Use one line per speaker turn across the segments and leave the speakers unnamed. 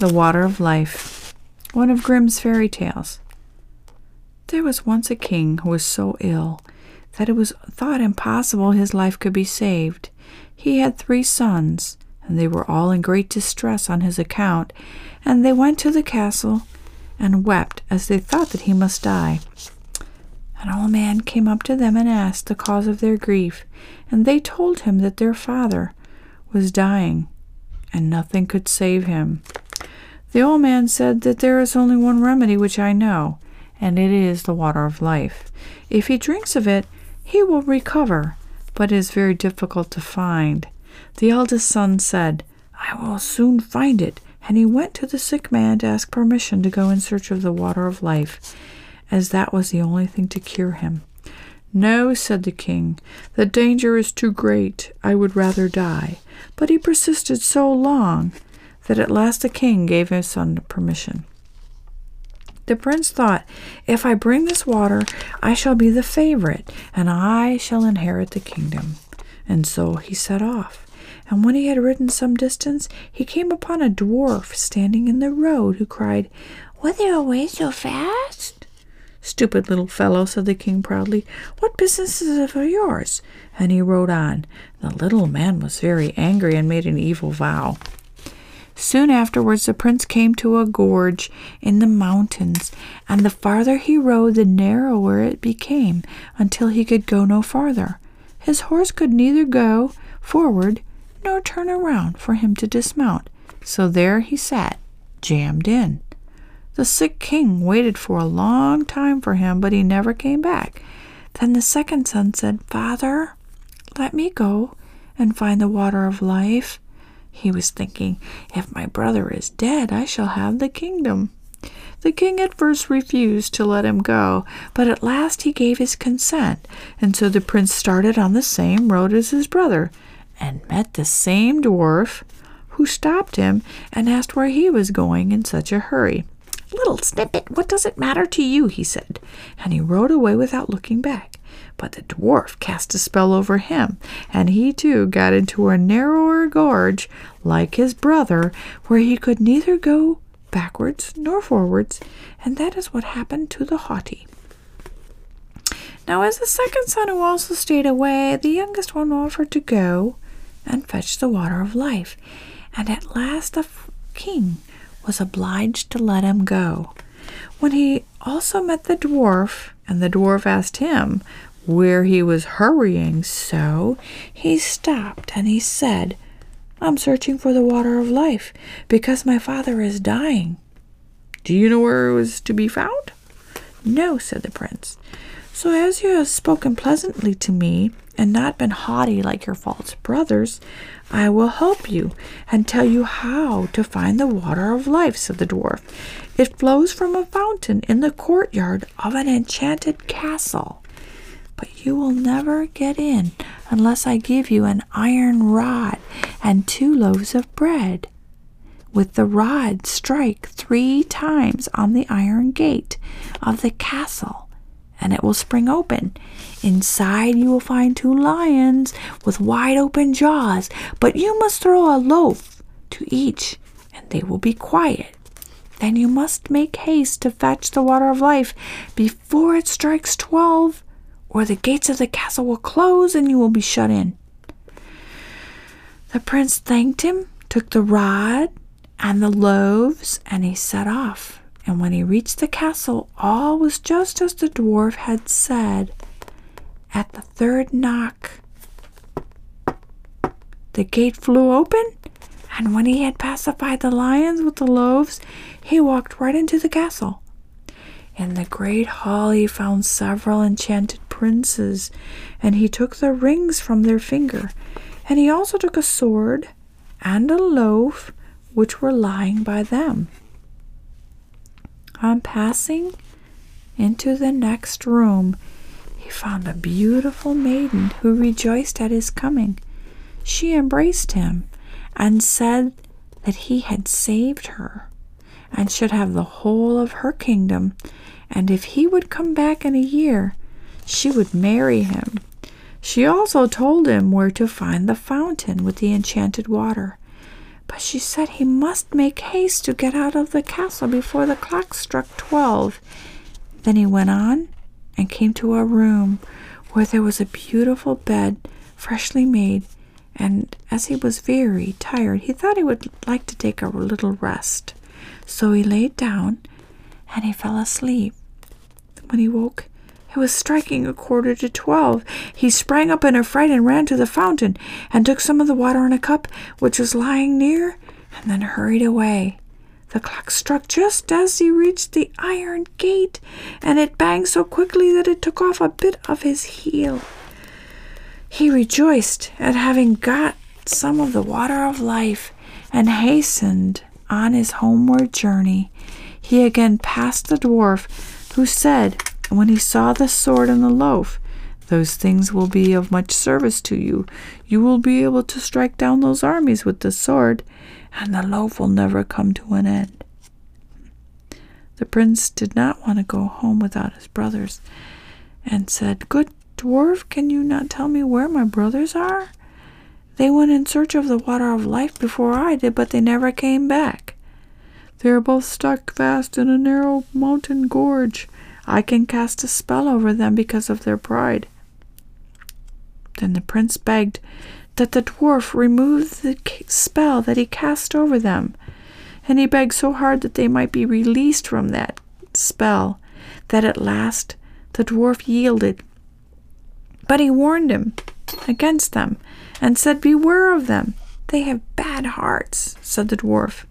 The Water of Life, one of Grimm's fairy tales. There was once a king who was so ill that it was thought impossible his life could be saved. He had three sons, and they were all in great distress on his account, and they went to the castle and wept as they thought that he must die. An old man came up to them and asked the cause of their grief, and they told him that their father was dying, and nothing could save him. The old man said that there is only one remedy which I know, and it is the water of life. If he drinks of it, he will recover, but it is very difficult to find. The eldest son said, I will soon find it, and he went to the sick man to ask permission to go in search of the water of life, as that was the only thing to cure him. No, said the king, the danger is too great. I would rather die. But he persisted so long that at last the king gave his son permission. The prince thought, If I bring this water, I shall be the favorite, and I shall inherit the kingdom. And so he set off. And when he had ridden some distance, he came upon a dwarf standing in the road, who cried, Whither away so fast? Stupid little fellow, said the king proudly, what business is it of yours? And he rode on. The little man was very angry and made an evil vow. Soon afterwards, the prince came to a gorge in the mountains, and the farther he rode, the narrower it became, until he could go no farther. His horse could neither go forward nor turn around for him to dismount, so there he sat, jammed in. The sick king waited for a long time for him, but he never came back. Then the second son said, Father, let me go and find the water of life. He was thinking, If my brother is dead, I shall have the kingdom. The king at first refused to let him go, but at last he gave his consent, and so the prince started on the same road as his brother, and met the same dwarf, who stopped him and asked where he was going in such a hurry. Little snippet, what does it matter to you? he said, and he rode away without looking back. But the dwarf cast a spell over him, and he too got into a narrower gorge, like his brother, where he could neither go backwards nor forwards, and that is what happened to the haughty. Now, as the second son, who also stayed away, the youngest one offered to go and fetch the water of life, and at last the king was obliged to let him go. When he also met the dwarf, and the dwarf asked him where he was hurrying so, he stopped and he said, I'm searching for the water of life because my father is dying. Do you know where it was to be found? No, said the prince. So as you have spoken pleasantly to me and not been haughty like your false brothers, I will help you and tell you how to find the water of life, said the dwarf. It flows from a fountain in the courtyard of an enchanted castle but you will never get in unless I give you an iron rod and two loaves of bread. With the rod, strike three times on the iron gate of the castle, and it will spring open. Inside, you will find two lions with wide open jaws, but you must throw a loaf to each, and they will be quiet. Then you must make haste to fetch the water of life before it strikes twelve or the gates of the castle will close and you will be shut in. The prince thanked him, took the rod and the loaves, and he set off. And when he reached the castle, all was just as the dwarf had said. At the third knock, the gate flew open, and when he had pacified the lions with the loaves, he walked right into the castle. In the great hall, he found several enchanted princes, and he took the rings from their finger, and he also took a sword and a loaf which were lying by them. On passing into the next room, he found a beautiful maiden who rejoiced at his coming. She embraced him and said that he had saved her and should have the whole of her kingdom, and if he would come back in a year, she would marry him. She also told him where to find the fountain with the enchanted water. But she said he must make haste to get out of the castle before the clock struck twelve. Then he went on and came to a room where there was a beautiful bed, freshly made, and as he was very tired, he thought he would like to take a little rest. So he laid down and he fell asleep. When he woke, it was striking a quarter to twelve. He sprang up in a fright and ran to the fountain and took some of the water in a cup which was lying near and then hurried away. The clock struck just as he reached the iron gate, and it banged so quickly that it took off a bit of his heel. He rejoiced at having got some of the water of life and hastened on his homeward journey. He again passed the dwarf, who said, when he saw the sword and the loaf, Those things will be of much service to you. You will be able to strike down those armies with the sword, and the loaf will never come to an end. The prince did not want to go home without his brothers, and said, Good dwarf, can you not tell me where my brothers are? They went in search of the water of life before I did, but they never came back. They are both stuck fast in a narrow mountain gorge. I can cast a spell over them because of their pride. Then the prince begged that the dwarf remove the spell that he cast over them, and he begged so hard that they might be released from that spell that at last the dwarf yielded. But he warned him against them and said, Beware of them. They have bad hearts, said the dwarf.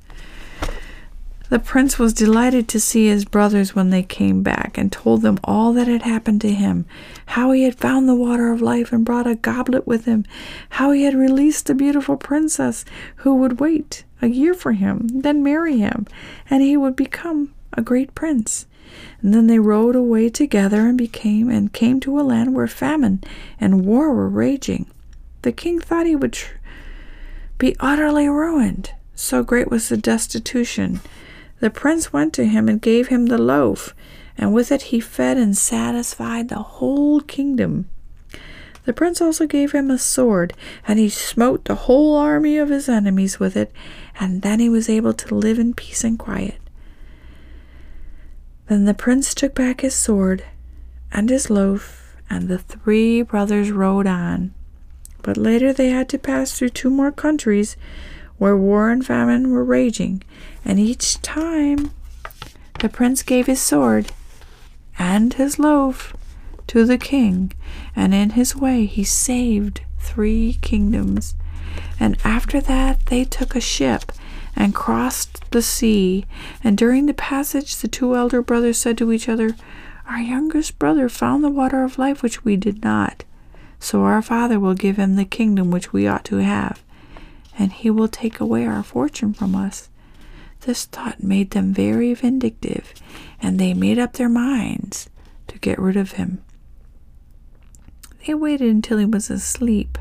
The prince was delighted to see his brothers when they came back, and told them all that had happened to him how he had found the water of life and brought a goblet with him, how he had released the beautiful princess who would wait a year for him, then marry him, and he would become a great prince. And then they rode away together and became and came to a land where famine and war were raging. The king thought he would tr- be utterly ruined, so great was the destitution the prince went to him and gave him the loaf, and with it he fed and satisfied the whole kingdom. The prince also gave him a sword, and he smote the whole army of his enemies with it, and then he was able to live in peace and quiet. Then the prince took back his sword and his loaf, and the three brothers rode on. But later they had to pass through two more countries where war and famine were raging, and each time the prince gave his sword and his loaf to the king, and in his way he saved three kingdoms. And after that they took a ship and crossed the sea, and during the passage the two elder brothers said to each other, Our youngest brother found the water of life which we did not, so our father will give him the kingdom which we ought to have and he will take away our fortune from us. This thought made them very vindictive, and they made up their minds to get rid of him. They waited until he was asleep,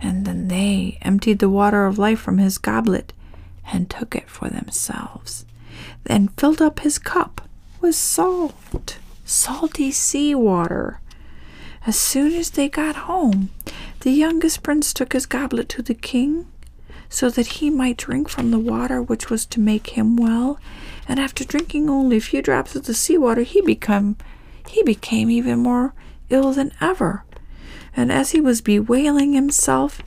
and then they emptied the water of life from his goblet and took it for themselves, then filled up his cup with salt, salty sea water. As soon as they got home, the youngest prince took his goblet to the king so that he might drink from the water which was to make him well. And after drinking only a few drops of the sea water, he became he became even more ill than ever. And as he was bewailing himself,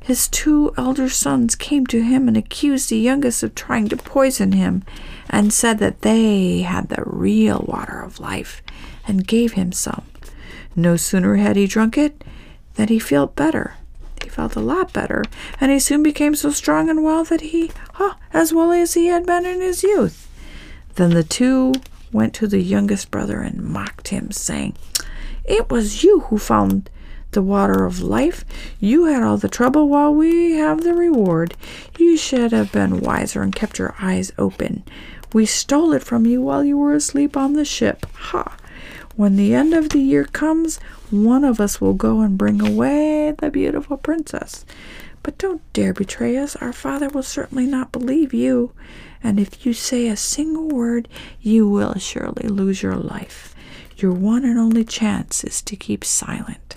his two elder sons came to him and accused the youngest of trying to poison him, and said that they had the real water of life, and gave him some. No sooner had he drunk it than he felt better, he felt a lot better, and he soon became so strong and well that he, huh, as well as he had been in his youth. Then the two went to the youngest brother and mocked him, saying, It was you who found the water of life. You had all the trouble while we have the reward. You should have been wiser and kept your eyes open. We stole it from you while you were asleep on the ship. Ha! When the end of the year comes, one of us will go and bring away the beautiful princess. But don't dare betray us. Our father will certainly not believe you. And if you say a single word, you will surely lose your life. Your one and only chance is to keep silent.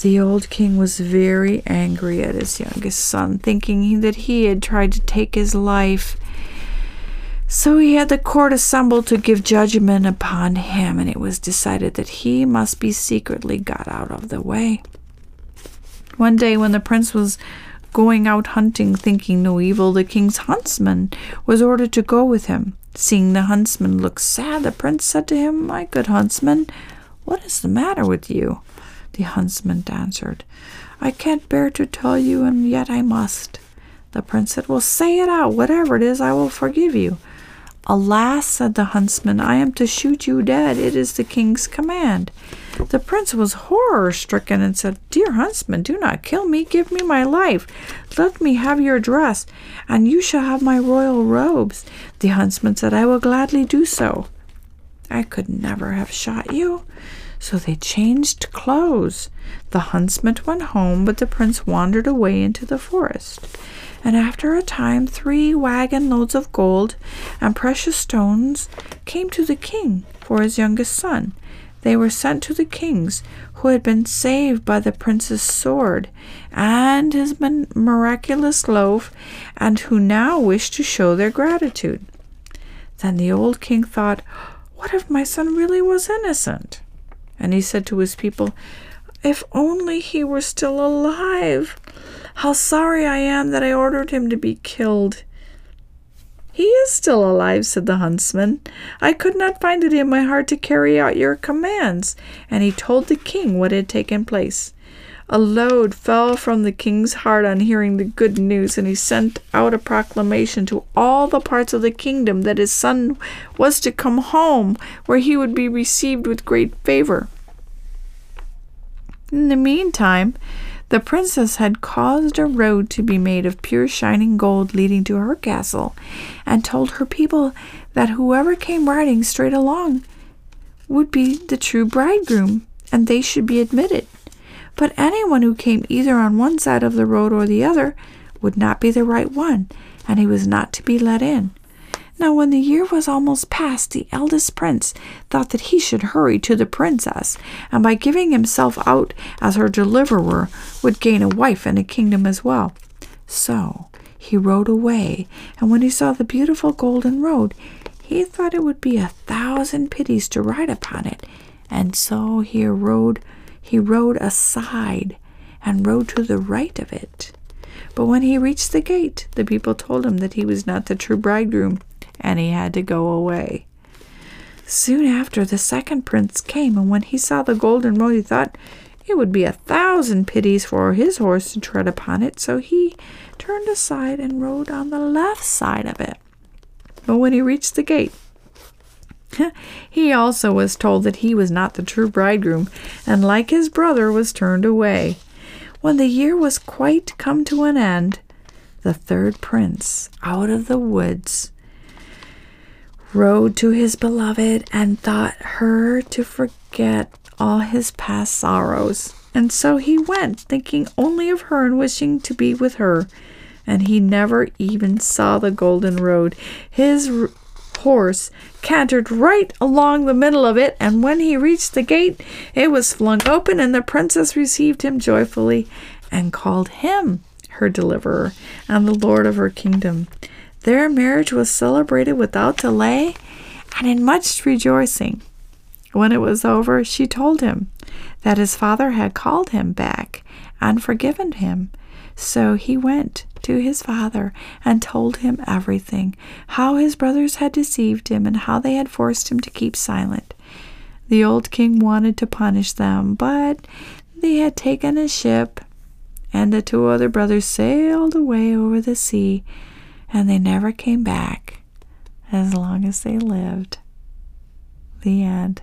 The old king was very angry at his youngest son, thinking that he had tried to take his life. So he had the court assembled to give judgment upon him, and it was decided that he must be secretly got out of the way. One day, when the prince was going out hunting, thinking no evil, the king's huntsman was ordered to go with him. Seeing the huntsman look sad, the prince said to him, My good huntsman, what is the matter with you? The huntsman answered, I can't bear to tell you, and yet I must. The prince said, Well, say it out. Whatever it is, I will forgive you. Alas, said the huntsman, I am to shoot you dead. It is the king's command. The prince was horror stricken and said, Dear huntsman, do not kill me. Give me my life. Let me have your dress, and you shall have my royal robes. The huntsman said, I will gladly do so. I could never have shot you. So they changed clothes. The huntsman went home, but the prince wandered away into the forest. And after a time, three wagon loads of gold and precious stones came to the king for his youngest son. They were sent to the kings who had been saved by the prince's sword and his miraculous loaf, and who now wished to show their gratitude. Then the old king thought, What if my son really was innocent? And he said to his people, If only he were still alive! How sorry I am that I ordered him to be killed. He is still alive, said the huntsman. I could not find it in my heart to carry out your commands. And he told the king what had taken place. A load fell from the king's heart on hearing the good news, and he sent out a proclamation to all the parts of the kingdom that his son was to come home, where he would be received with great favor. In the meantime, the princess had caused a road to be made of pure shining gold leading to her castle, and told her people that whoever came riding straight along would be the true bridegroom, and they should be admitted. But anyone who came either on one side of the road or the other would not be the right one, and he was not to be let in. Now, when the year was almost past, the eldest prince thought that he should hurry to the princess, and by giving himself out as her deliverer, would gain a wife and a kingdom as well. So he rode away, and when he saw the beautiful golden road, he thought it would be a thousand pities to ride upon it, and so he rode he rode aside and rode to the right of it. But when he reached the gate, the people told him that he was not the true bridegroom, and he had to go away. Soon after, the second prince came, and when he saw the golden road, he thought it would be a thousand pities for his horse to tread upon it, so he turned aside and rode on the left side of it. But when he reached the gate, he also was told that he was not the true bridegroom, and like his brother was turned away. When the year was quite come to an end, the third prince, out of the woods, rode to his beloved and thought her to forget all his past sorrows. And so he went, thinking only of her and wishing to be with her. And he never even saw the golden road. His r- horse cantered right along the middle of it, and when he reached the gate, it was flung open, and the princess received him joyfully and called him her deliverer and the lord of her kingdom. Their marriage was celebrated without delay and in much rejoicing. When it was over, she told him that his father had called him back and forgiven him. So he went to his father and told him everything how his brothers had deceived him and how they had forced him to keep silent. The old king wanted to punish them, but they had taken a ship, and the two other brothers sailed away over the sea and they never came back as long as they lived. The end.